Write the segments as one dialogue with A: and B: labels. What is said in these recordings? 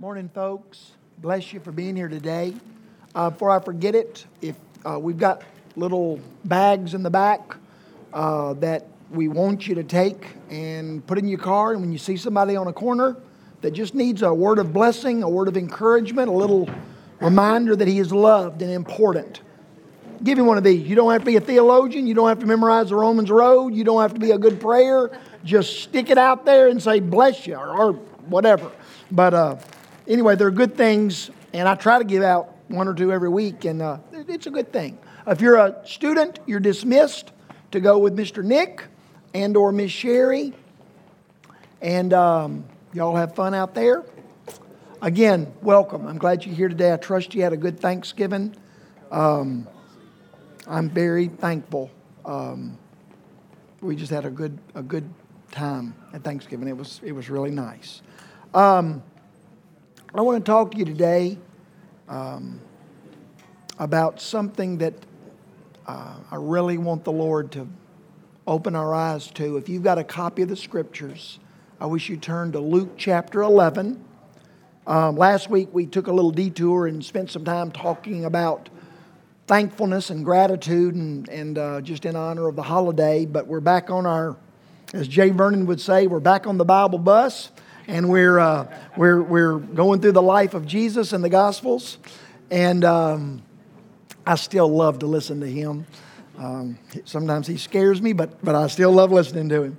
A: Morning, folks. Bless you for being here today. Uh, before I forget it, if uh, we've got little bags in the back uh, that we want you to take and put in your car, and when you see somebody on a corner that just needs a word of blessing, a word of encouragement, a little reminder that he is loved and important, give him one of these. You don't have to be a theologian. You don't have to memorize the Romans Road. You don't have to be a good prayer. Just stick it out there and say, bless you, or, or whatever. But uh, anyway, they're good things, and I try to give out one or two every week, and uh, it's a good thing. If you're a student, you're dismissed to go with Mr. Nick and or Miss Sherry, and um, y'all have fun out there. Again, welcome. I'm glad you're here today. I trust you had a good Thanksgiving. Um, I'm very thankful. Um, we just had a good a good time at Thanksgiving. It was it was really nice. Um, I want to talk to you today um, about something that uh, I really want the Lord to open our eyes to. If you've got a copy of the scriptures, I wish you turn to Luke chapter 11. Um, last week we took a little detour and spent some time talking about thankfulness and gratitude and, and uh, just in honor of the holiday. But we're back on our, as Jay Vernon would say, we're back on the Bible bus and we're, uh, we're, we're going through the life of Jesus and the Gospels. And um, I still love to listen to him. Um, sometimes he scares me, but, but I still love listening to him.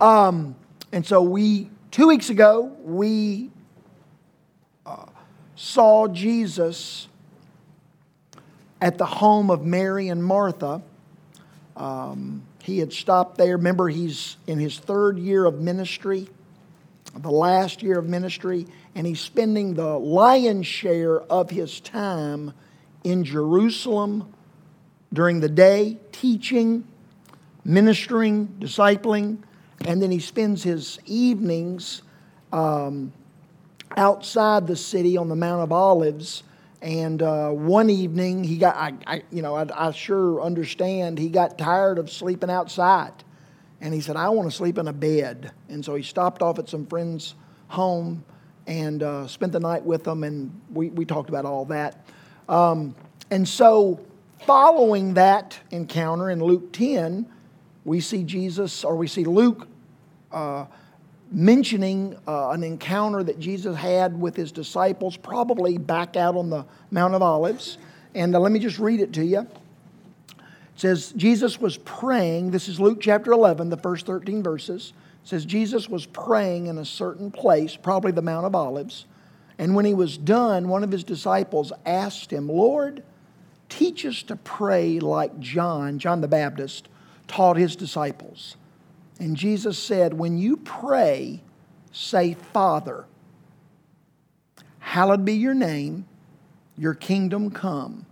A: Um, and so we, two weeks ago, we uh, saw Jesus at the home of Mary and Martha. Um, he had stopped there. Remember, he's in his third year of ministry, the last year of ministry, and he's spending the lion's share of his time in Jerusalem during the day, teaching, ministering, discipling, and then he spends his evenings um, outside the city on the Mount of Olives and uh, one evening, he got, I, I you know, I, I, sure understand, he got tired of sleeping outside. And he said, I want to sleep in a bed. And so he stopped off at some friend's home and uh, spent the night with them. And we, we talked about all that. Um, and so, following that encounter in Luke 10, we see Jesus, or we see Luke. Uh, mentioning uh, an encounter that Jesus had with his disciples, probably back out on the Mount of Olives. And uh, let me just read it to you. It says, Jesus was praying. This is Luke chapter 11, the first 13 verses. It says, Jesus was praying in a certain place, probably the Mount of Olives. And when he was done, one of his disciples asked him, Lord, teach us to pray like John, John the Baptist, taught his disciples. And Jesus said, When you pray, say, Father, hallowed be your name, your kingdom come.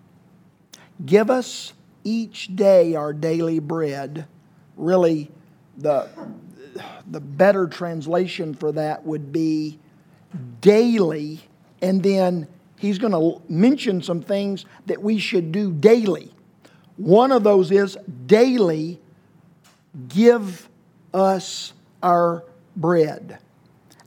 A: Give us each day our daily bread. Really, the, the better translation for that would be daily, and then he's going to mention some things that we should do daily. One of those is daily give us our bread.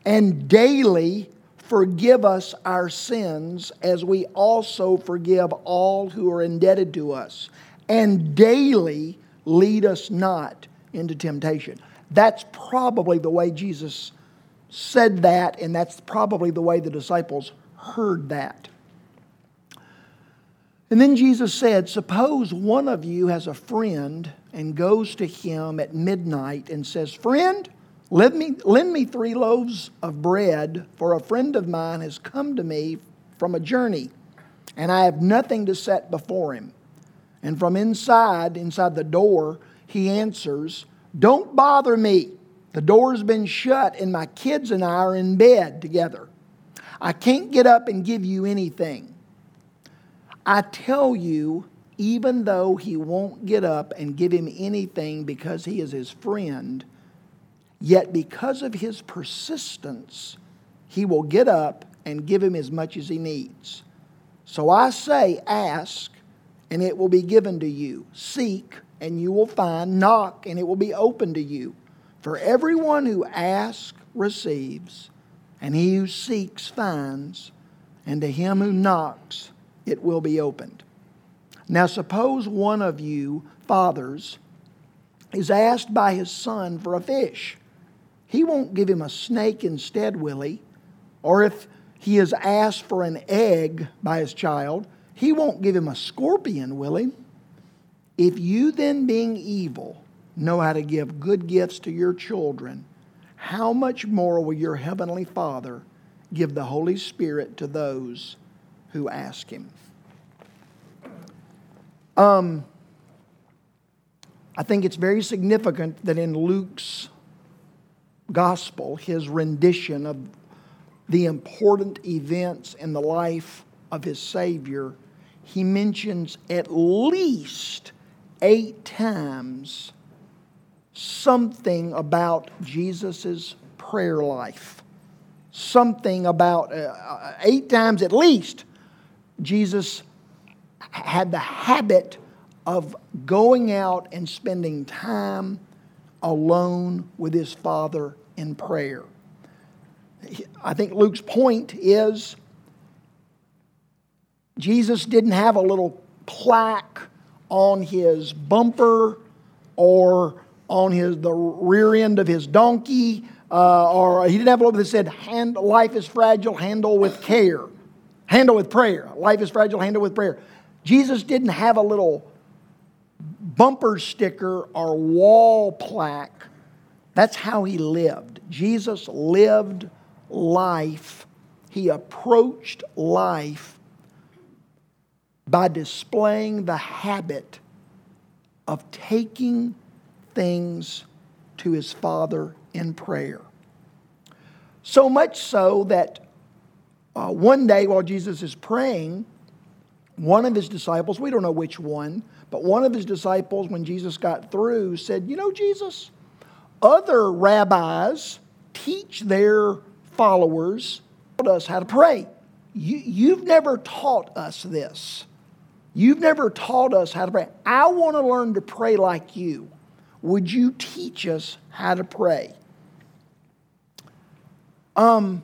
A: And daily forgive us our sins as we also forgive all who are indebted to us. And daily lead us not into temptation. That's probably the way Jesus said that, and that's probably the way the disciples heard that. And then Jesus said, Suppose one of you has a friend and goes to him at midnight and says, Friend, lend me, lend me three loaves of bread, for a friend of mine has come to me from a journey, and I have nothing to set before him. And from inside, inside the door, he answers, Don't bother me. The door's been shut, and my kids and I are in bed together. I can't get up and give you anything. I tell you, even though he won't get up and give him anything because he is his friend, yet because of his persistence, he will get up and give him as much as he needs. So I say, ask, and it will be given to you. Seek, and you will find. Knock, and it will be open to you. For everyone who asks receives, and he who seeks finds, and to him who knocks it will be opened. Now, suppose one of you, fathers, is asked by his son for a fish. He won't give him a snake instead, will he? Or if he is asked for an egg by his child, he won't give him a scorpion, will he? If you then, being evil, know how to give good gifts to your children, how much more will your heavenly Father give the Holy Spirit to those who ask him? Um, I think it's very significant that in Luke's gospel, his rendition of the important events in the life of his Savior, he mentions at least eight times something about Jesus' prayer life. Something about, uh, uh, eight times at least, Jesus had the habit of going out and spending time alone with his Father in prayer. I think Luke's point is Jesus didn't have a little plaque on his bumper or on his the rear end of his donkey, uh, or he didn't have a little that said, Hand, "Life is fragile, handle with care, handle with prayer." Life is fragile, handle with prayer. Jesus didn't have a little bumper sticker or wall plaque. That's how he lived. Jesus lived life. He approached life by displaying the habit of taking things to his Father in prayer. So much so that uh, one day while Jesus is praying, one of his disciples, we don't know which one, but one of his disciples, when Jesus got through, said, You know, Jesus, other rabbis teach their followers us how to pray. You, you've never taught us this. You've never taught us how to pray. I want to learn to pray like you. Would you teach us how to pray? Um,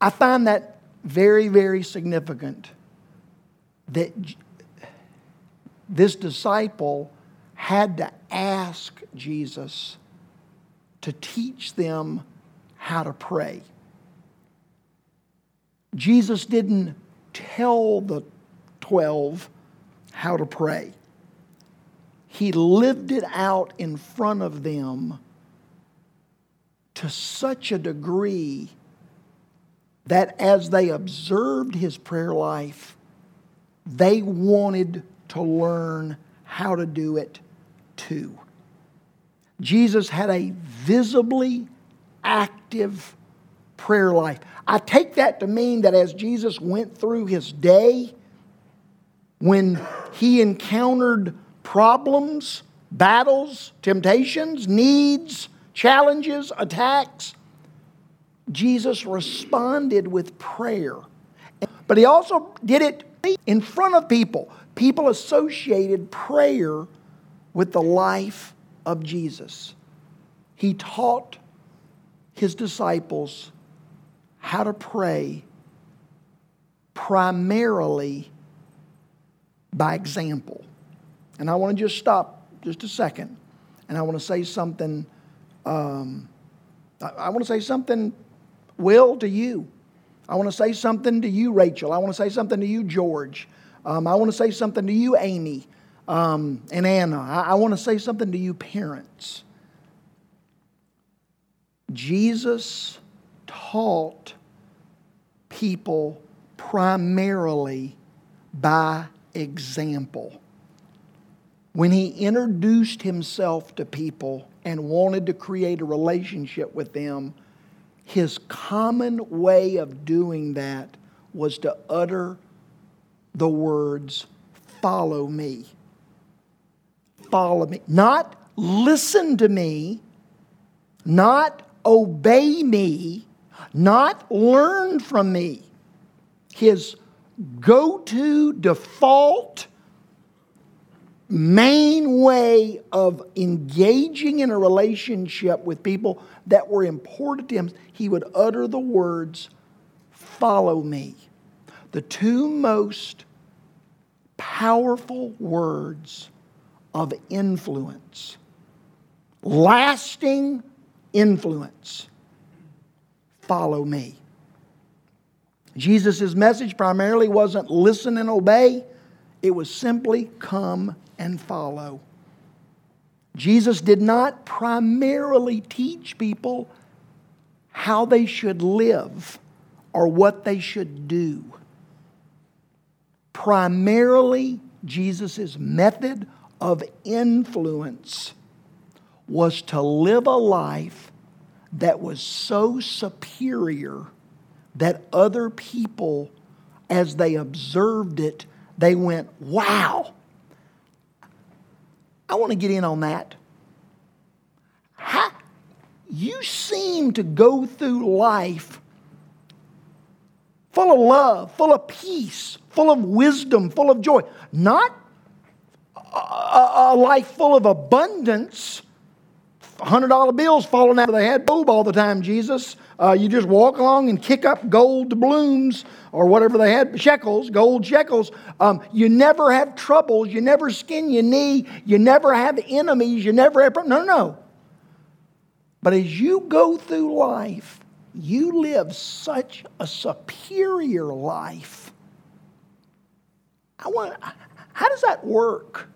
A: I find that very, very significant that this disciple had to ask Jesus to teach them how to pray. Jesus didn't tell the 12 how to pray he lived it out in front of them to such a degree that as they observed his prayer life, they wanted to learn how to do it too. Jesus had a visibly active prayer life. I take that to mean that as Jesus went through his day, when he encountered problems, battles, temptations, needs, challenges, attacks, Jesus responded with prayer. But he also did it in front of people. People associated prayer with the life of Jesus. He taught his disciples how to pray primarily by example. And I want to just stop just a second. And I want to say something. Um, I, want to say something, Will, to you. I want to say something to you, Rachel. I want to say something to you, George. Um, I want to say something to you, Amy um, and Anna. I, I want to say something to you, parents. Jesus taught people primarily by example when he introduced himself to people and wanted to create a relationship with them, his common way of doing that was to utter the words, Follow me. Follow me. Not listen to me, not obey me, not learn from me. His go to default main way of engaging in a relationship with people that were important to him, he would utter the words, Follow me. The two most powerful words of influence, lasting influence. Follow me. Jesus' message primarily wasn't listen and obey, it was simply come and follow. Jesus did not primarily teach people how they should live or what they should do. Primarily, Jesus' method of influence was to live a life that was so superior that other people, as they observed it, they went, wow. I want to get in on that. How, you seem to go through life full of love, full of peace, full of wisdom, full of joy. Not a, a life full of abundance, $100 bills falling out of the head boob all the time, Jesus. Uh, you just walk along and kick up gold doubloons or whatever they had, shekels, gold shekels. Um, you never have troubles. You never skin your knee. You never have enemies. You never have. No, no. But as you go through life, you live such a superior life. I want. How does that work?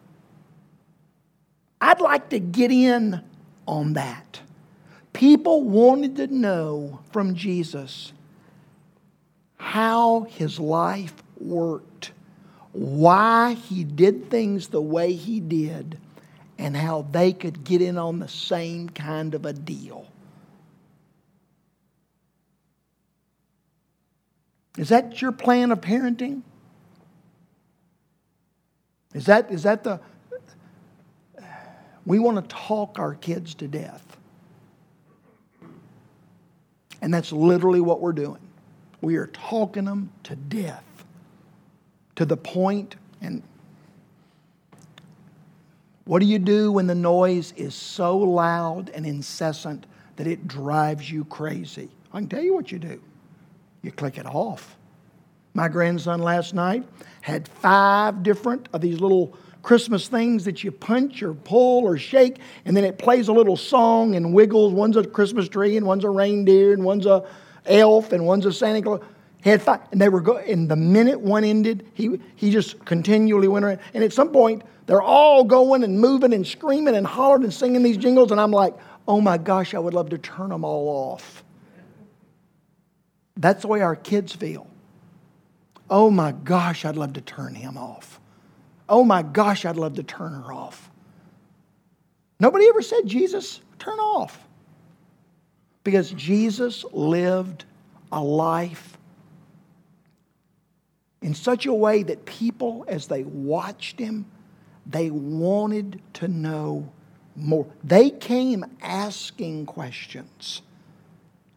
A: I'd like to get in on that. People wanted to know from Jesus how his life worked, why he did things the way he did, and how they could get in on the same kind of a deal. Is that your plan of parenting? Is that, is that the. We want to talk our kids to death. And that's literally what we're doing. We are talking them to death to the point, and what do you do when the noise is so loud and incessant that it drives you crazy? I can tell you what you do. You click it off. My grandson last night had five different of these little Christmas things that you punch or pull or shake, and then it plays a little song and wiggles. One's a Christmas tree, and one's a reindeer, and one's a elf, and one's a Santa Claus. Had five, and they were go. And the minute one ended, he he just continually went around. And at some point, they're all going and moving and screaming and hollering and singing these jingles, and I'm like, oh my gosh, I would love to turn them all off. That's the way our kids feel. Oh my gosh, I'd love to turn him off oh my gosh, I'd love to turn her off. Nobody ever said, Jesus, turn off. Because Jesus lived a life in such a way that people, as they watched him, they wanted to know more. They came asking questions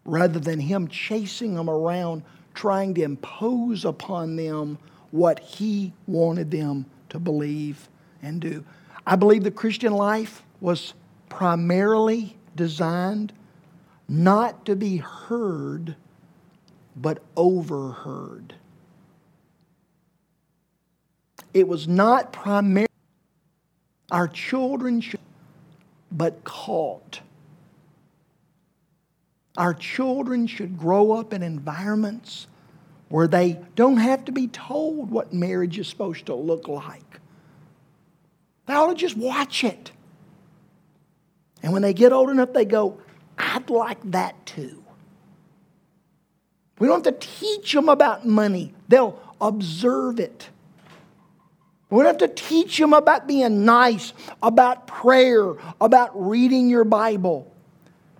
A: rather than him chasing them around, trying to impose upon them what he wanted them to believe and do. I believe the Christian life was primarily designed not to be heard, but overheard. It was not primarily our children should, but caught. Our children should grow up in environments where they don't have to be told what marriage is supposed to look like. They ought to just watch it. And when they get old enough, they go, I'd like that too. We don't have to teach them about money, they'll observe it. We don't have to teach them about being nice, about prayer, about reading your Bible.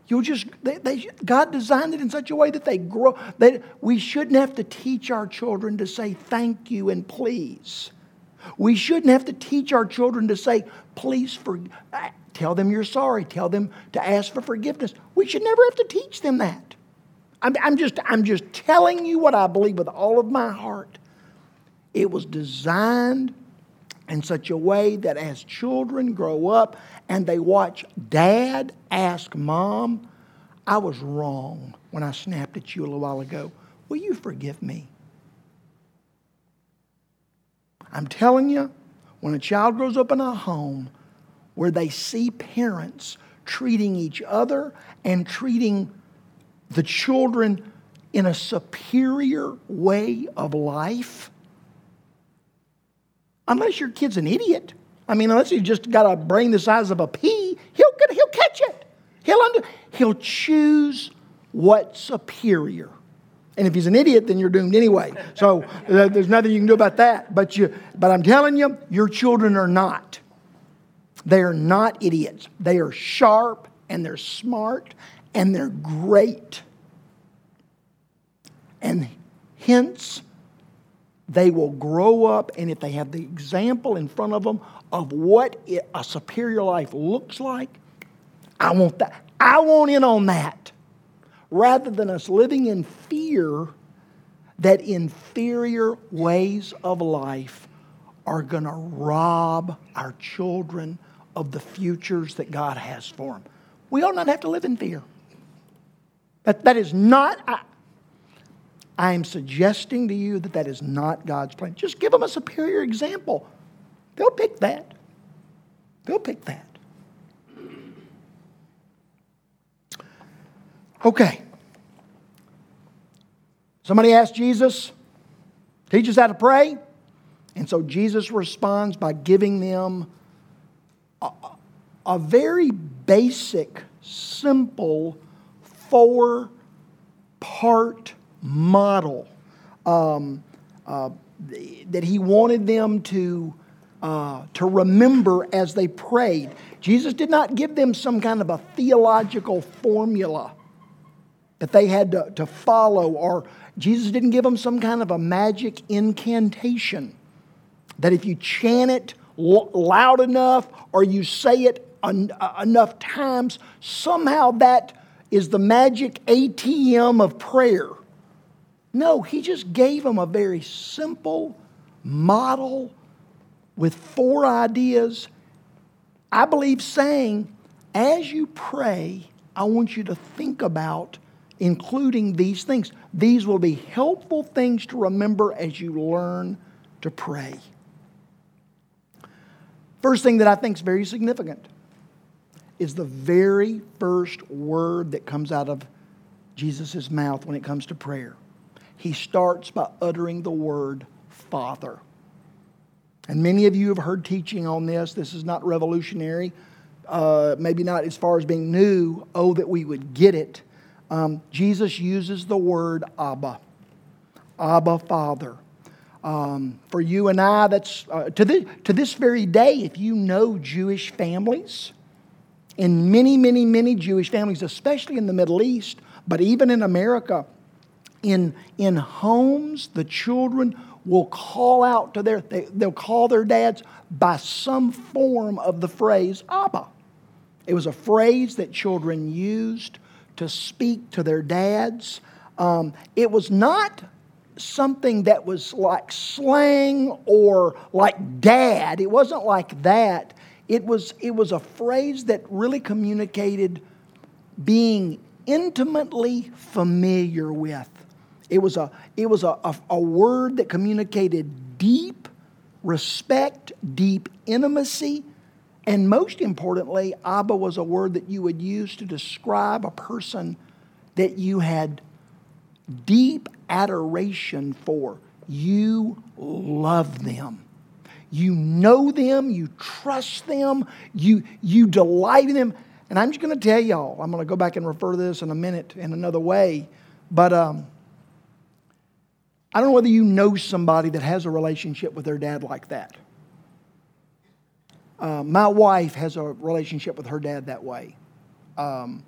A: You'll just, they, they, God designed it in such a way that they grow. That we shouldn't have to teach our children to say thank you and please. We shouldn't have to teach our children to say, please for, tell them you're sorry. Tell them to ask for forgiveness. We should never have to teach them that. I'm, I'm, just, I'm just telling you what I believe with all of my heart. It was designed in such a way that as children grow up and they watch dad ask mom, I was wrong when I snapped at you a little while ago. Will you forgive me? I'm telling you, when a child grows up in a home where they see parents treating each other and treating the children in a superior way of life, unless your kid's an idiot. I mean, unless he's just got a brain the size of a pea, he'll, he'll catch it. He'll, under, he'll choose what's superior. And if he's an idiot, then you're doomed anyway. So uh, there's nothing you can do about that. But, you, but I'm telling you, your children are not. They are not idiots. They are sharp and they're smart and they're great. And hence, they will grow up, and if they have the example in front of them of what a superior life looks like, I want that. I want in on that. Rather than us living in fear that inferior ways of life are going to rob our children of the futures that God has for them. We ought not have to live in fear. That, that is not, I, I am suggesting to you that that is not God's plan. Just give them a superior example. They'll pick that. They'll pick that. Okay. Somebody asked Jesus, teach us how to pray. And so Jesus responds by giving them a, a very basic, simple, four part model um, uh, that he wanted them to, uh, to remember as they prayed. Jesus did not give them some kind of a theological formula that they had to, to follow, or Jesus didn't give them some kind of a magic incantation that if you chant it loud enough or you say it uh, enough times, somehow that is the magic ATM of prayer. No, he just gave them a very simple model with four ideas. I believe saying, as you pray, I want you to think about including these things. These will be helpful things to remember as you learn to pray. First thing that I think is very significant is the very first word that comes out of Jesus' mouth when it comes to prayer he starts by uttering the word Father. And many of you have heard teaching on this. This is not revolutionary, uh, maybe not as far as being new. Oh, that we would get it. Um, Jesus uses the word Abba, Abba, Father. Um, for you and I, that's uh, to, this, to this very day, if you know Jewish families, in many, many, many Jewish families, especially in the Middle East, but even in America, in, in homes, the children will call out to their, they, they'll call their dads by some form of the phrase Abba. It was a phrase that children used to speak to their dads. Um, it was not something that was like slang or like dad. It wasn't like that. It was, it was a phrase that really communicated being intimately familiar with. It was a, it was a, a, a word that communicated deep respect, deep intimacy, and most importantly, Abba was a word that you would use to describe a person that you had deep adoration for. You love them. You know them, you trust them, you, you delight in them. And I'm just going to tell y'all, I'm going to go back and refer to this in a minute in another way, but um, I don't know whether you know somebody that has a relationship with their dad like that. Uh, my wife has a relationship with her dad that way. Um,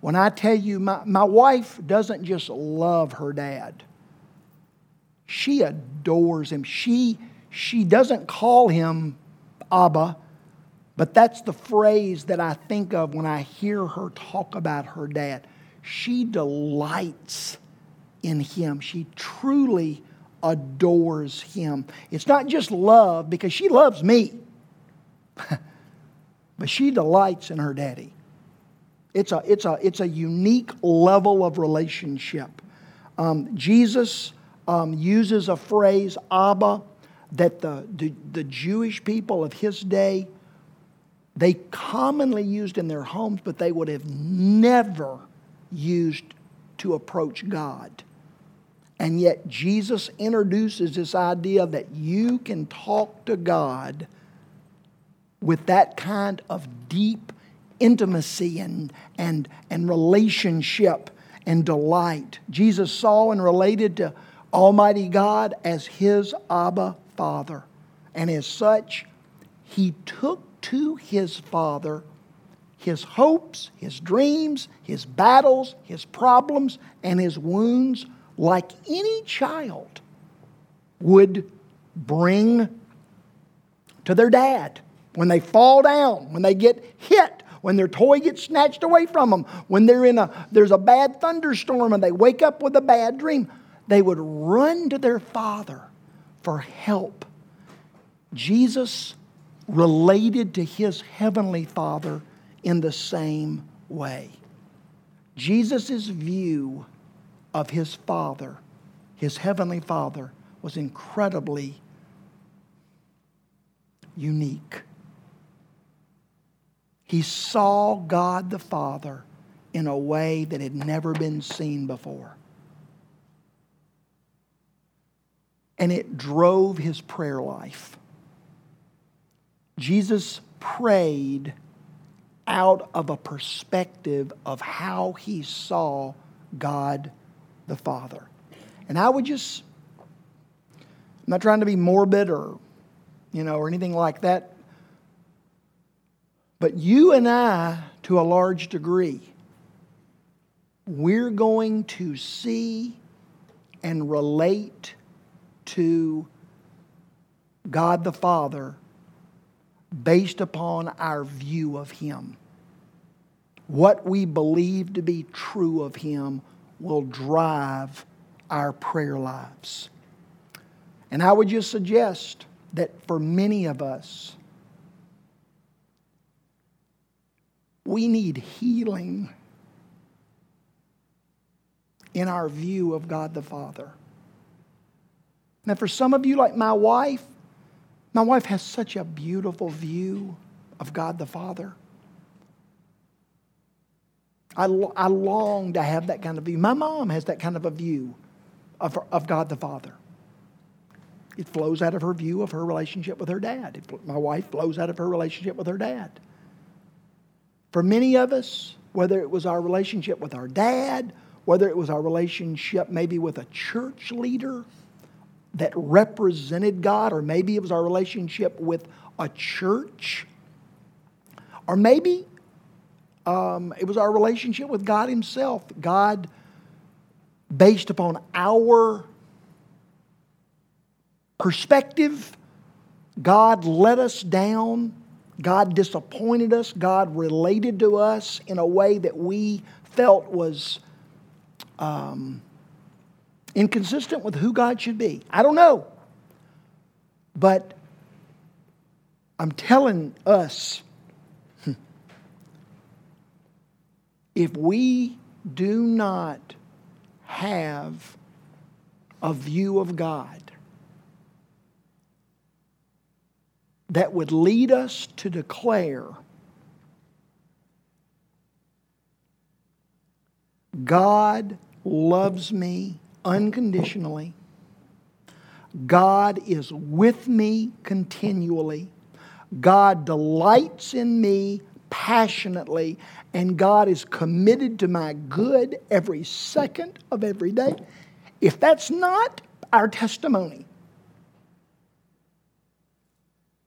A: when I tell you, my, my wife doesn't just love her dad, she adores him. She, she doesn't call him Abba, but that's the phrase that I think of when I hear her talk about her dad. She delights in him. She truly adores him. It's not just love because she loves me, but she delights in her daddy. It's a, it's a, it's a unique level of relationship. Um, Jesus um, uses a phrase, Abba, that the, the, the Jewish people of his day, they commonly used in their homes, but they would have never used to approach God. And yet, Jesus introduces this idea that you can talk to God with that kind of deep intimacy and, and, and relationship and delight. Jesus saw and related to Almighty God as his Abba Father. And as such, he took to his Father his hopes, his dreams, his battles, his problems, and his wounds, like any child would bring to their dad when they fall down, when they get hit, when their toy gets snatched away from them, when they're in a there's a bad thunderstorm and they wake up with a bad dream, they would run to their father for help. Jesus related to his heavenly father in the same way. Jesus' view of his father, his heavenly father, was incredibly unique. He saw God the Father in a way that had never been seen before. And it drove his prayer life. Jesus prayed out of a perspective of how he saw God the Father. And I would just, I'm not trying to be morbid or, you know, or anything like that, but you and I, to a large degree, we're going to see and relate to God the Father based upon our view of Him. What we believe to be true of Him will drive our prayer lives. And I would just suggest that for many of us, We need healing in our view of God the Father. Now, for some of you, like my wife, my wife has such a beautiful view of God the Father. I, I long to have that kind of view. My mom has that kind of a view of, of God the Father. It flows out of her view of her relationship with her dad. It, my wife flows out of her relationship with her dad. For many of us, whether it was our relationship with our dad, whether it was our relationship maybe with a church leader that represented God, or maybe it was our relationship with a church, or maybe um, it was our relationship with God Himself. God, based upon our perspective, God let us down God disappointed us. God related to us in a way that we felt was um, inconsistent with who God should be. I don't know. But I'm telling us if we do not have a view of God that would lead us to declare God loves me unconditionally. God is with me continually. God delights in me passionately. And God is committed to my good every second of every day. If that's not our testimony,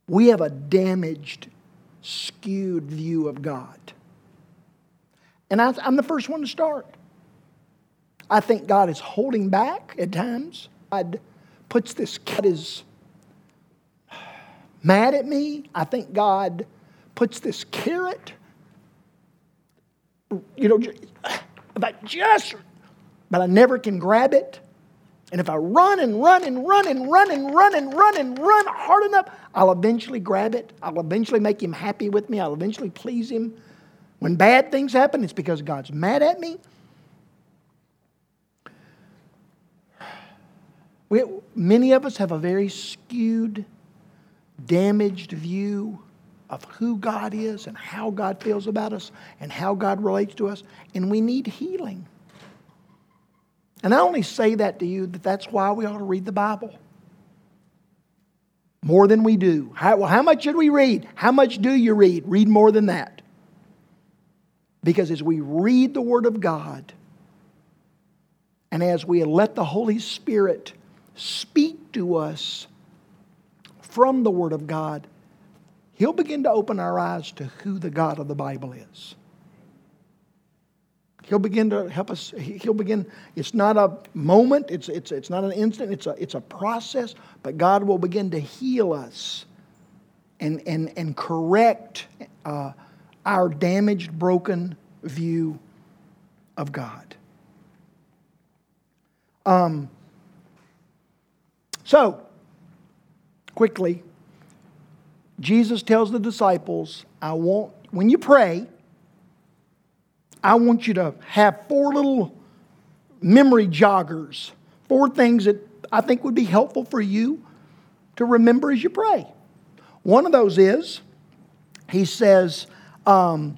A: we have a damaged, skewed view of God. And I, am the first one to start. I think God is holding back at times. God puts this kid is mad at me. I think God puts this carrot, you know, but just, but I never can grab it. And if I run and run and run and run and run and run and run hard enough, I'll eventually grab it. I'll eventually make him happy with me. I'll eventually please him. When bad things happen, it's because God's mad at me. We, many of us have a very skewed, damaged view of who God is and how God feels about us and how God relates to us, and we need healing. And I only say that to you that that's why we ought to read the Bible. More than we do. How, well, how much should we read? How much do you read? Read more than that. Because as we read the Word of God, and as we let the Holy Spirit speak to us from the Word of God, He'll begin to open our eyes to who the God of the Bible is. He'll begin to help us. He'll begin, it's not a moment, it's, it's, it's not an instant, it's a, it's a process, but God will begin to heal us and, and, and correct uh, our damaged, broken view of God. Um, so, quickly, Jesus tells the disciples, I want, when you pray, I want you to have four little memory joggers, four things that I think would be helpful for you to remember as you pray. One of those is, he says, um,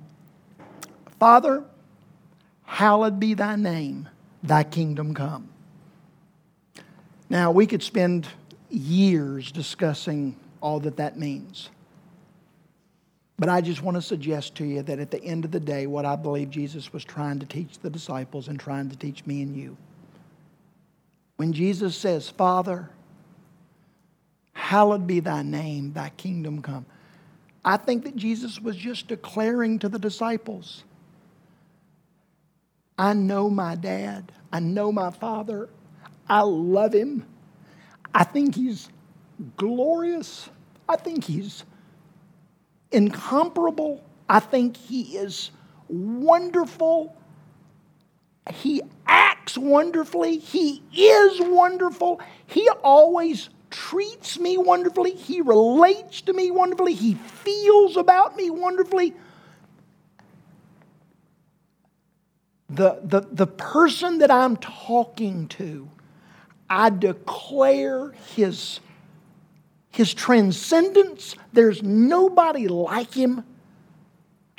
A: Father, hallowed be thy name, thy kingdom come. Now, we could spend years discussing all that that means. But I just want to suggest to you that at the end of the day, what I believe Jesus was trying to teach the disciples and trying to teach me and you. When Jesus says, Father, hallowed be thy name, thy kingdom come, I think that Jesus was just declaring to the disciples, I know my dad, I know my father, I love him. I think he's glorious. I think he's incomparable. I think he is wonderful. He acts wonderfully. He is wonderful. He always treats me wonderfully. He relates to me wonderfully. He feels about me wonderfully. The, the, the person that I'm talking to I declare his, his transcendence. There's nobody like him.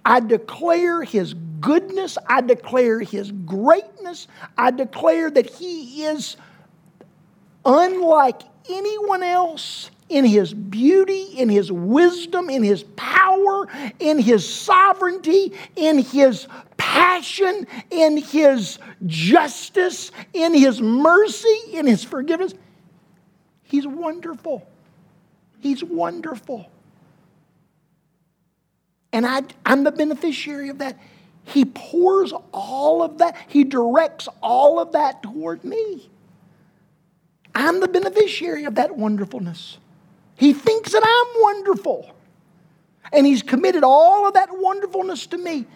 A: I declare his goodness. I declare his greatness. I declare that he is unlike anyone else in his beauty, in his wisdom, in his power, in his sovereignty, in his passion, in his justice, in his mercy, in his forgiveness. He's wonderful. He's wonderful. And I, I'm the beneficiary of that. He pours all of that, He directs all of that toward me. I'm the beneficiary of that wonderfulness. He thinks that I'm wonderful. And He's committed all of that wonderfulness to me.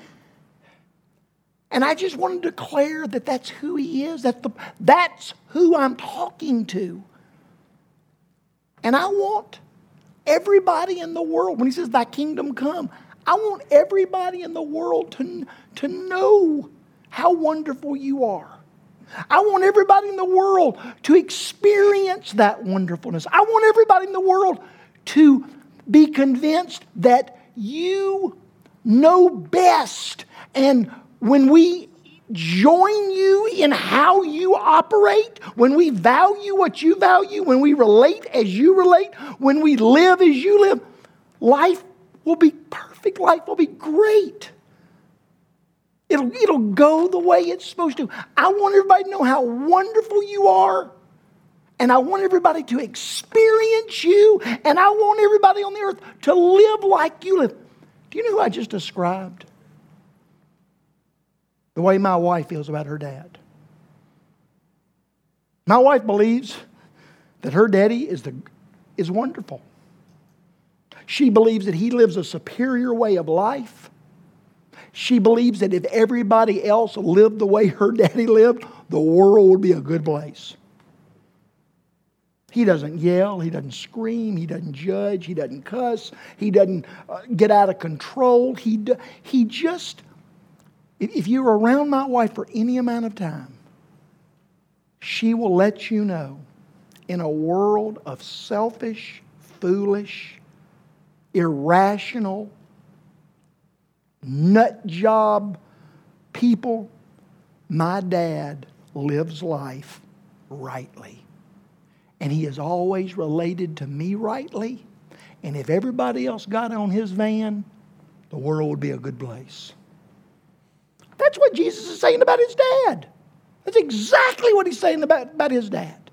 A: And I just want to declare that that's who He is. That's, the, that's who I'm talking to. And I want everybody in the world, when He says, Thy kingdom come, I want everybody in the world to, to know how wonderful you are. I want everybody in the world to experience that wonderfulness. I want everybody in the world to be convinced that you know best. And when we join you in how you operate, when we value what you value, when we relate as you relate, when we live as you live, life will be perfect. Life will be great. It'll, it'll go the way it's supposed to. I want everybody to know how wonderful you are. And I want everybody to experience you. And I want everybody on the earth to live like you live. Do you know who I just described? The way my wife feels about her dad. My wife believes that her daddy is, the, is wonderful. She believes that he lives a superior way of life. She believes that if everybody else lived the way her daddy lived, the world would be a good place. He doesn't yell, he doesn't scream, he doesn't judge, he doesn't cuss, he doesn't uh, get out of control. He, he just, if you're around my wife for any amount of time, she will let you know in a world of selfish, foolish, irrational, nut job people, my dad lives life rightly. And he is always related to me rightly. And if everybody else got on his van, the world would be a good place. That's what Jesus is saying about his dad. That's exactly what he's saying about, about his dad.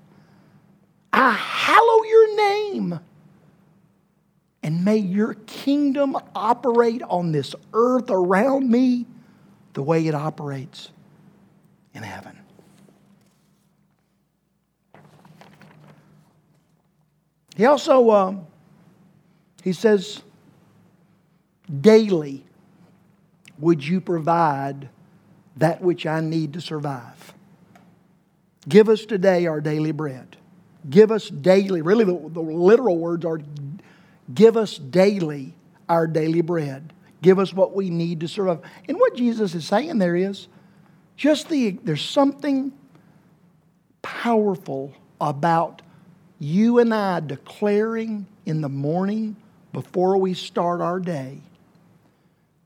A: I hallow your name. And may your kingdom operate on this earth around me the way it operates in heaven. He also um, he says, daily would you provide that which I need to survive. Give us today our daily bread. Give us daily, really, the, the literal words are give us daily our daily bread. Give us what we need to survive. And what Jesus is saying there is just the, there's something powerful about you and I declaring in the morning before we start our day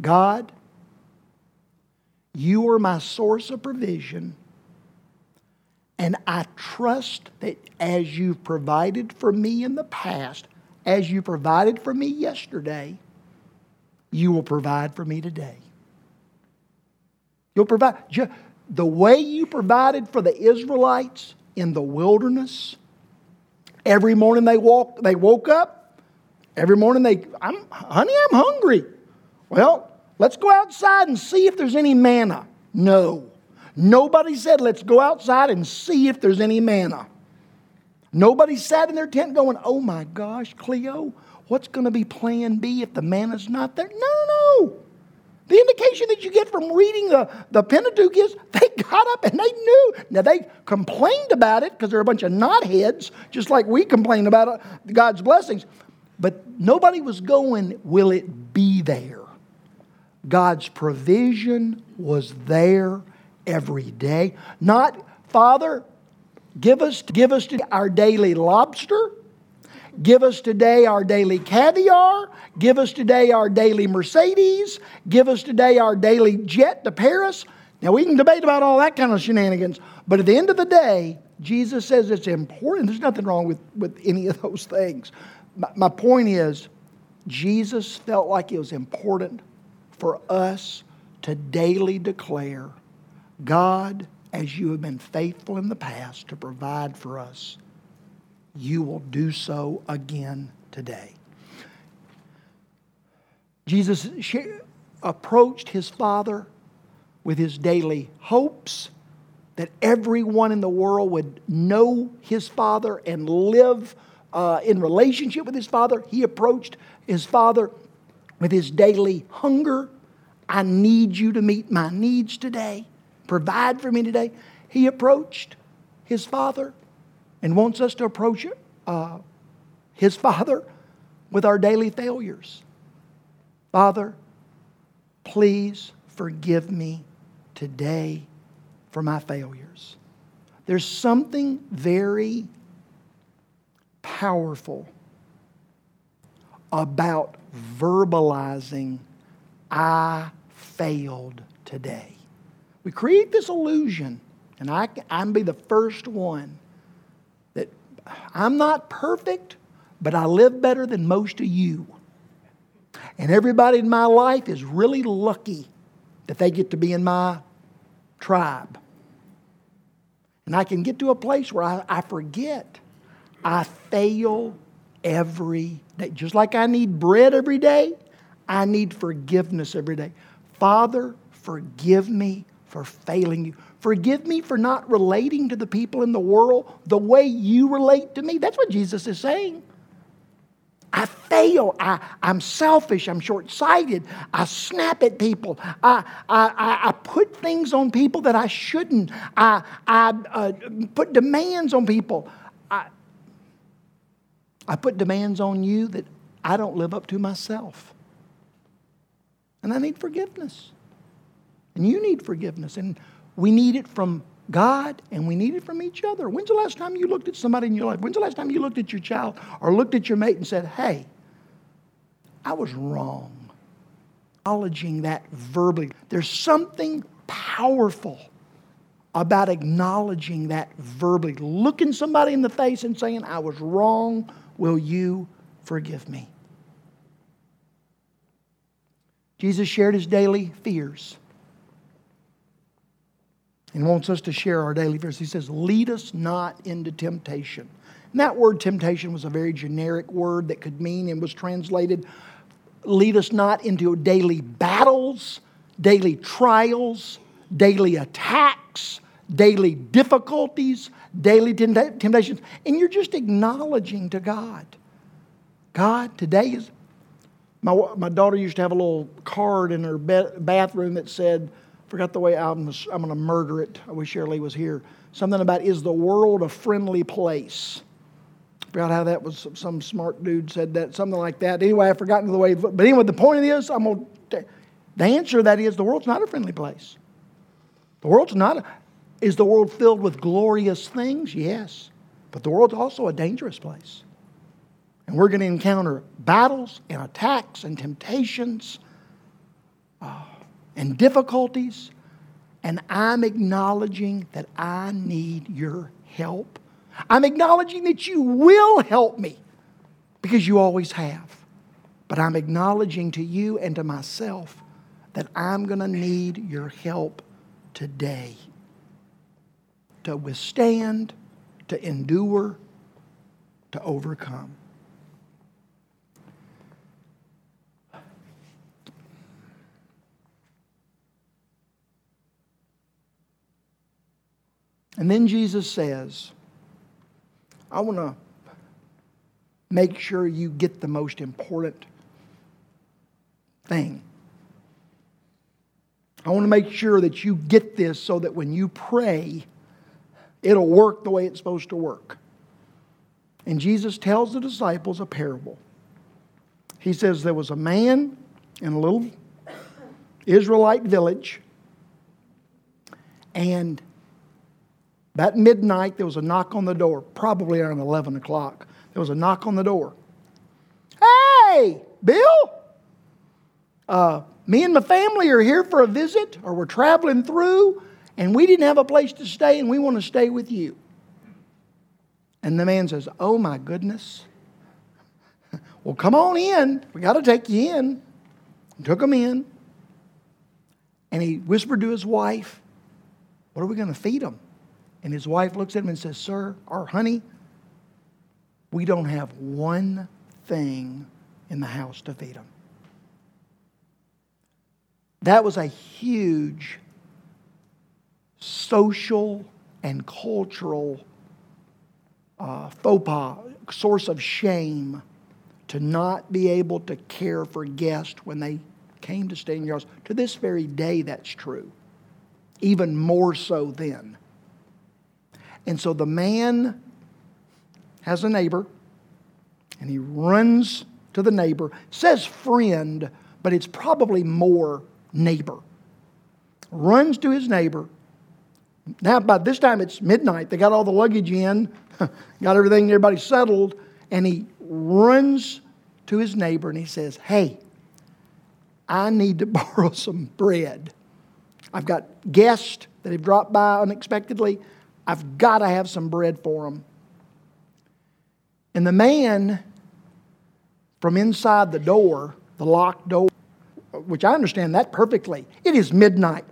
A: God, you are my source of provision. And I trust that as you've provided for me in the past, as you provided for me yesterday, you will provide for me today. You'll provide. The way you provided for the Israelites in the wilderness, every morning they walk, they woke up, every morning they, I'm, honey, I'm hungry. Well, let's go outside and see if there's any manna. No. Nobody said, let's go outside and see if there's any manna. Nobody sat in their tent going, oh my gosh, Cleo, what's going to be plan B if the manna's not there? No, no. The indication that you get from reading the, the Pentateuch is they got up and they knew. Now, they complained about it because they're a bunch of knotheads, just like we complain about uh, God's blessings. But nobody was going, will it be there? God's provision was there every day. Not, Father, give us, give us our daily lobster. Give us today our daily caviar. Give us today our daily Mercedes. Give us today our daily jet to Paris. Now, we can debate about all that kind of shenanigans, but at the end of the day, Jesus says it's important. There's nothing wrong with, with any of those things. My, my point is, Jesus felt like it was important for us to daily declare, God, as you have been faithful in the past to provide for us, you will do so again today. Jesus approached his Father with his daily hopes that everyone in the world would know his Father and live uh, in relationship with his Father. He approached his Father with his daily hunger. I need you to meet my needs today, provide for me today. He approached his Father and wants us to approach uh, his Father with our daily failures. Father, please forgive me today for my failures. There's something very powerful about verbalizing, I failed today. We create this illusion, and I, I'm be the first one that I'm not perfect, but I live better than most of you. And everybody in my life is really lucky that they get to be in my tribe. And I can get to a place where I, I forget. I fail every day. Just like I need bread every day, I need forgiveness every day. Father, forgive me for failing you. Forgive me for not relating to the people in the world the way you relate to me. That's what Jesus is saying. I fail. I, I'm selfish. I'm short sighted. I snap at people. I, I, I put things on people that I shouldn't. I, I uh, put demands on people. I, I put demands on you that I don't live up to myself. And I need forgiveness. And you need forgiveness. And we need it from God and we need it from each other. When's the last time you looked at somebody in your life? When's the last time you looked at your child or looked at your mate and said, hey, I was wrong? Acknowledging that verbally. There's something powerful about acknowledging that verbally. Looking somebody in the face and saying, I was wrong. Will you forgive me? Jesus shared his daily fears and wants us to share our daily fears. He says, Lead us not into temptation. And that word temptation was a very generic word that could mean and was translated lead us not into daily battles, daily trials, daily attacks, daily difficulties, daily temptations. And you're just acknowledging to God God, today is. My, my daughter used to have a little card in her bathroom that said, forgot the way I'm, I'm going to murder it. I wish Shirley was here. Something about, is the world a friendly place? Forgot how that was, some smart dude said that, something like that. Anyway, I've forgotten the way, but anyway, the point of this, I'm going to, the answer that is the world's not a friendly place. The world's not, a, is the world filled with glorious things? Yes. But the world's also a dangerous place. And we're going to encounter battles and attacks and temptations. Uh, and difficulties, and I'm acknowledging that I need your help. I'm acknowledging that you will help me because you always have. But I'm acknowledging to you and to myself that I'm going to need your help today to withstand, to endure, to overcome. And then Jesus says, I want to make sure you get the most important thing. I want to make sure that you get this so that when you pray, it'll work the way it's supposed to work. And Jesus tells the disciples a parable. He says there was a man in a little Israelite village, and that midnight, there was a knock on the door, probably around 11 o'clock. There was a knock on the door. Hey, Bill? Uh, me and my family are here for a visit, or we're traveling through, and we didn't have a place to stay, and we want to stay with you. And the man says, Oh my goodness. well, come on in. We got to take you in. And took him in. And he whispered to his wife, What are we going to feed him? And his wife looks at him and says, Sir, our honey, we don't have one thing in the house to feed him. That was a huge social and cultural uh, faux pas, source of shame to not be able to care for guests when they came to stay in your house. To this very day, that's true. Even more so then. And so the man has a neighbor, and he runs to the neighbor, says friend, but it's probably more neighbor. Runs to his neighbor. Now, by this time, it's midnight. They got all the luggage in, got everything, everybody settled, and he runs to his neighbor and he says, Hey, I need to borrow some bread. I've got guests that have dropped by unexpectedly. I've got to have some bread for them. And the man from inside the door, the locked door, which I understand that perfectly, it is midnight.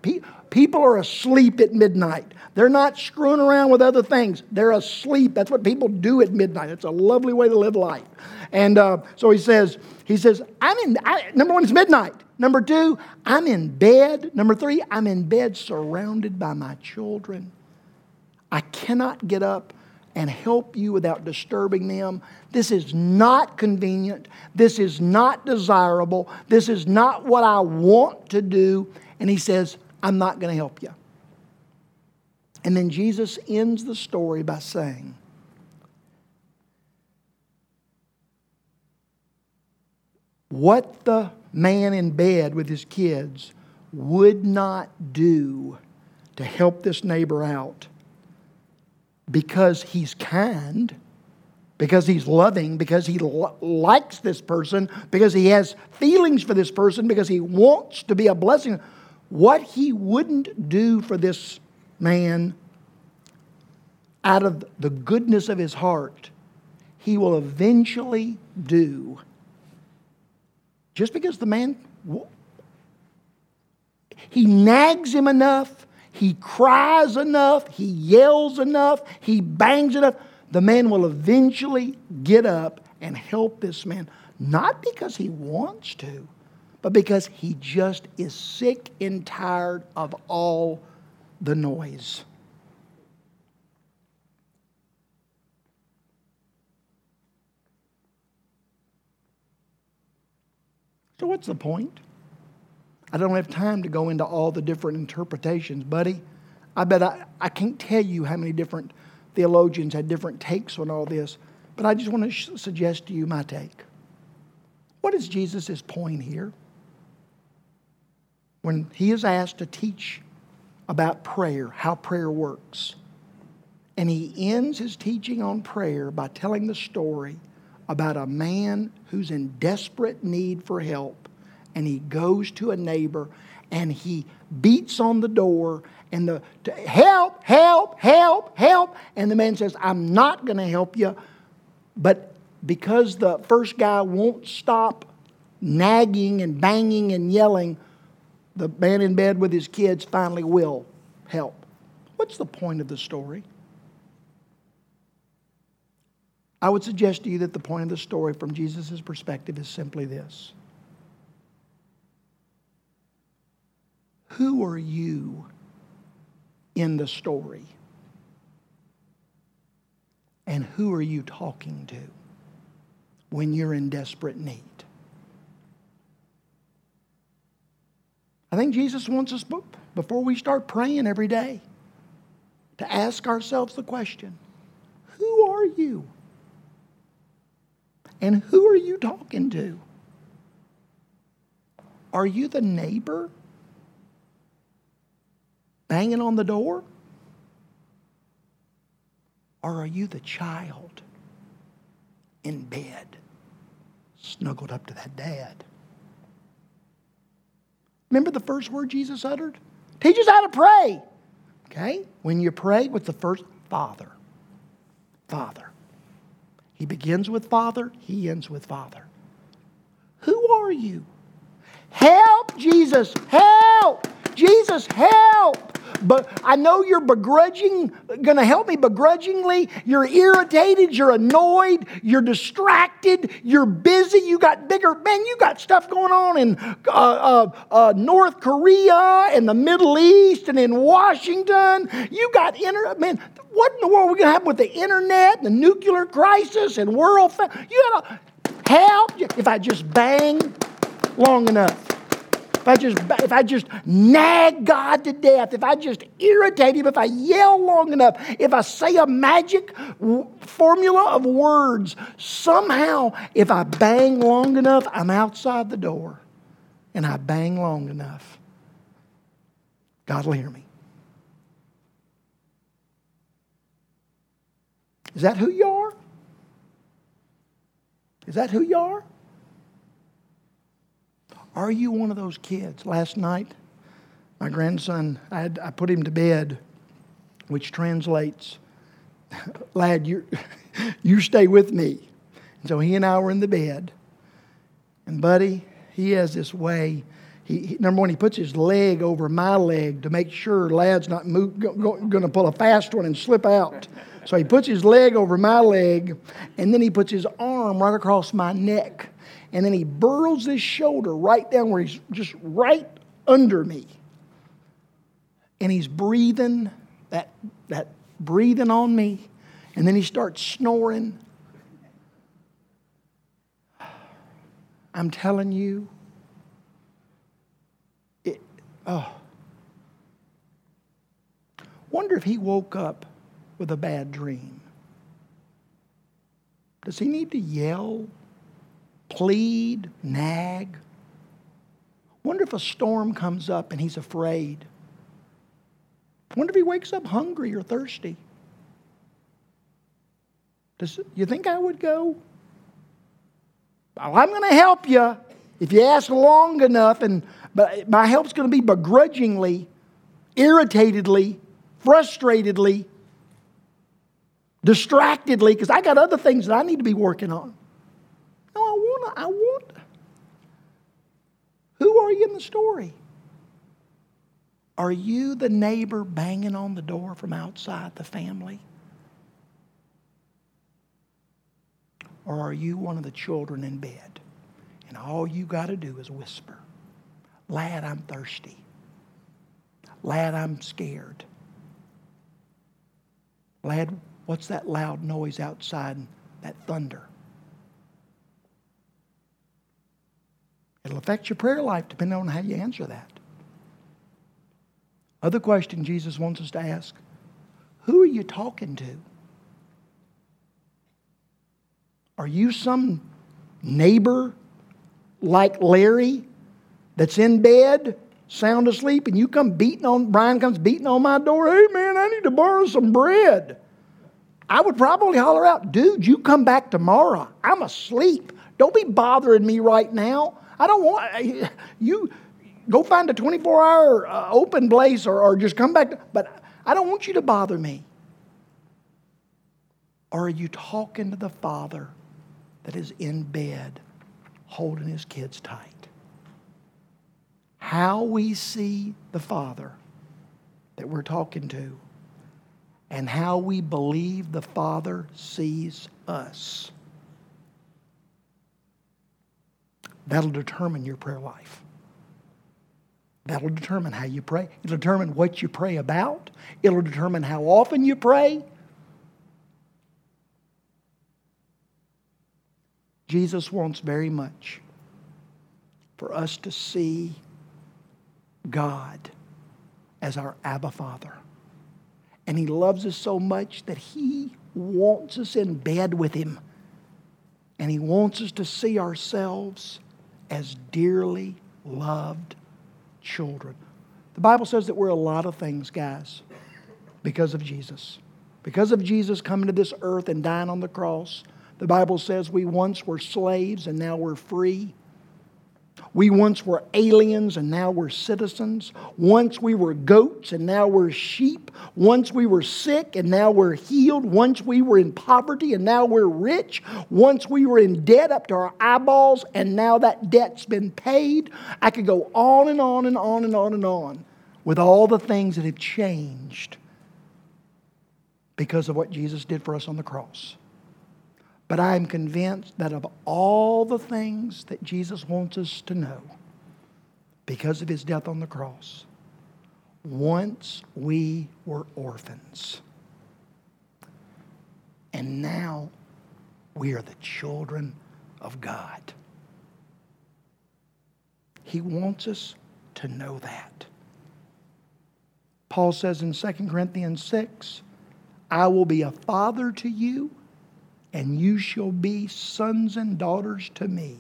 A: People are asleep at midnight. They're not screwing around with other things. They're asleep. That's what people do at midnight. It's a lovely way to live life. And uh, so he says, he says, I'm in, I, number one, it's midnight. Number two, I'm in bed. Number three, I'm in bed surrounded by my children. I cannot get up and help you without disturbing them. This is not convenient. This is not desirable. This is not what I want to do. And he says, I'm not going to help you. And then Jesus ends the story by saying, what the man in bed with his kids would not do to help this neighbor out because he's kind, because he's loving, because he lo- likes this person, because he has feelings for this person, because he wants to be a blessing. What he wouldn't do for this man out of the goodness of his heart, he will eventually do. Just because the man, he nags him enough, he cries enough, he yells enough, he bangs enough, the man will eventually get up and help this man. Not because he wants to, but because he just is sick and tired of all the noise. So, what's the point? I don't have time to go into all the different interpretations, buddy. I bet I, I can't tell you how many different theologians had different takes on all this, but I just want to sh- suggest to you my take. What is Jesus' point here? When he is asked to teach about prayer, how prayer works, and he ends his teaching on prayer by telling the story about a man who's in desperate need for help, and he goes to a neighbor and he beats on the door and the help, help, help, help, and the man says, "I'm not going to help you," but because the first guy won't stop nagging and banging and yelling, the man in bed with his kids finally will help. What's the point of the story? I would suggest to you that the point of the story from Jesus' perspective is simply this Who are you in the story? And who are you talking to when you're in desperate need? I think Jesus wants us, before we start praying every day, to ask ourselves the question Who are you? And who are you talking to? Are you the neighbor banging on the door? Or are you the child in bed, snuggled up to that dad? Remember the first word Jesus uttered? Teach us how to pray. Okay? When you pray, what's the first? Father. Father. He begins with Father, he ends with Father. Who are you? Help, Jesus, help! Jesus, help! But I know you're begrudging, going to help me begrudgingly. You're irritated, you're annoyed, you're distracted, you're busy. You got bigger, man, you got stuff going on in uh, uh, uh, North Korea and the Middle East and in Washington. You got, inter- man, what in the world are we going to have with the internet, and the nuclear crisis, and world? Fa- you got to help if I just bang long enough. If I just if I just nag God to death, if I just irritate him, if I yell long enough, if I say a magic w- formula of words, somehow if I bang long enough, I'm outside the door. And I bang long enough. God will hear me. Is that who you are? Is that who you are? Are you one of those kids? Last night, my grandson, I, had, I put him to bed, which translates, lad, you, you stay with me. And so he and I were in the bed. And, buddy, he has this way. He, he, number one, he puts his leg over my leg to make sure lad's not going to pull a fast one and slip out. So he puts his leg over my leg, and then he puts his arm right across my neck. And then he burrows his shoulder right down where he's just right under me. And he's breathing, that, that breathing on me. And then he starts snoring. I'm telling you, it, oh. Wonder if he woke up with a bad dream. Does he need to yell plead, nag. Wonder if a storm comes up and he's afraid. Wonder if he wakes up hungry or thirsty. Does you think I would go? Well, I'm going to help you if you ask long enough, and but my help's going to be begrudgingly, irritatedly, frustratedly, distractedly, because I got other things that I need to be working on. No, I want to. I want. Who are you in the story? Are you the neighbor banging on the door from outside the family? Or are you one of the children in bed? And all you got to do is whisper, Lad, I'm thirsty. Lad, I'm scared. Lad, what's that loud noise outside, that thunder? It'll affect your prayer life depending on how you answer that. Other question Jesus wants us to ask Who are you talking to? Are you some neighbor like Larry that's in bed, sound asleep, and you come beating on, Brian comes beating on my door, hey man, I need to borrow some bread. I would probably holler out, dude, you come back tomorrow. I'm asleep. Don't be bothering me right now. I don't want you. Go find a 24 hour uh, open place or, or just come back. To, but I don't want you to bother me. Or are you talking to the Father that is in bed holding his kids tight. How we see the Father that we're talking to and how we believe the Father sees us. That'll determine your prayer life. That'll determine how you pray. It'll determine what you pray about. It'll determine how often you pray. Jesus wants very much for us to see God as our Abba Father. And He loves us so much that He wants us in bed with Him. And He wants us to see ourselves as dearly loved children. The Bible says that we're a lot of things, guys, because of Jesus. Because of Jesus coming to this earth and dying on the cross, the Bible says we once were slaves and now we're free. We once were aliens and now we're citizens. Once we were goats and now we're sheep. Once we were sick and now we're healed. Once we were in poverty and now we're rich. Once we were in debt up to our eyeballs and now that debt's been paid. I could go on and on and on and on and on with all the things that have changed because of what Jesus did for us on the cross. But I am convinced that of all the things that Jesus wants us to know, because of his death on the cross, once we were orphans. And now we are the children of God. He wants us to know that. Paul says in 2 Corinthians 6, I will be a father to you and you shall be sons and daughters to me,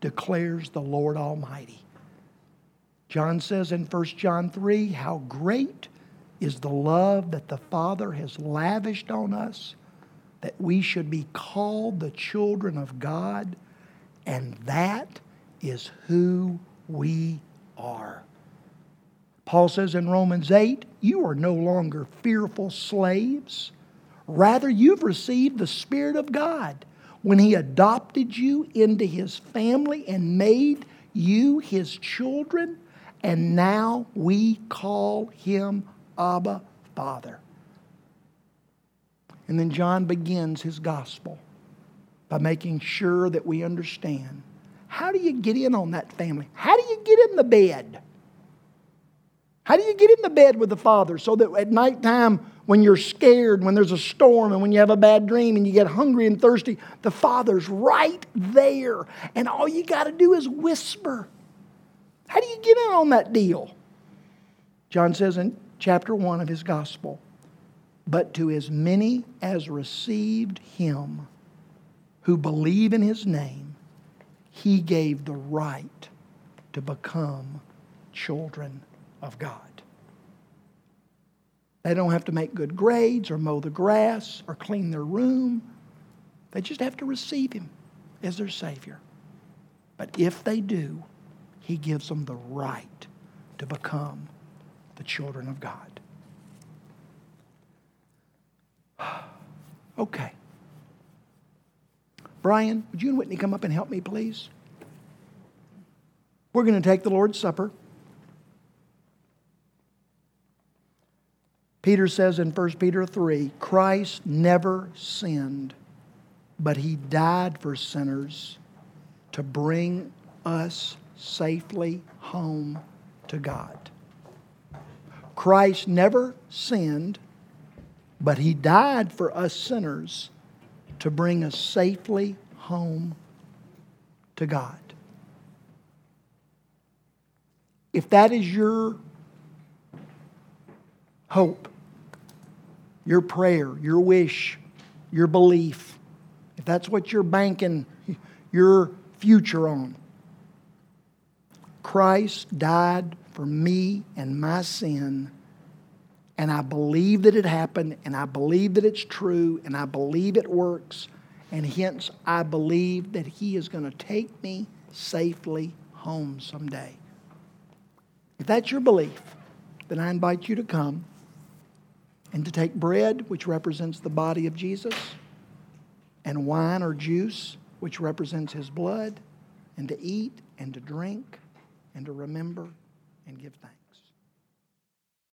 A: declares the Lord Almighty. John says in 1 John 3 how great is the love that the Father has lavished on us, that we should be called the children of God, and that is who we are. Paul says in Romans 8, You are no longer fearful slaves Rather, you've received the Spirit of God when He adopted you into His family and made you His children, and now we call Him Abba Father. And then John begins his gospel by making sure that we understand how do you get in on that family? How do you get in the bed? How do you get in the bed with the Father so that at nighttime when you're scared, when there's a storm, and when you have a bad dream and you get hungry and thirsty, the Father's right there. And all you got to do is whisper. How do you get in on that deal? John says in chapter 1 of his gospel, But to as many as received him who believe in his name, He gave the right to become children of God. They don't have to make good grades or mow the grass or clean their room. They just have to receive Him as their Savior. But if they do, He gives them the right to become the children of God. Okay. Brian, would you and Whitney come up and help me, please? We're going to take the Lord's Supper. Peter says in 1 Peter 3 Christ never sinned, but he died for sinners to bring us safely home to God. Christ never sinned, but he died for us sinners to bring us safely home to God. If that is your hope, your prayer, your wish, your belief, if that's what you're banking your future on, Christ died for me and my sin. And I believe that it happened, and I believe that it's true, and I believe it works, and hence I believe that He is going to take me safely home someday. If that's your belief, then I invite you to come and to take bread, which represents the body of Jesus, and wine or juice, which represents His blood, and to eat and to drink and to remember and give thanks.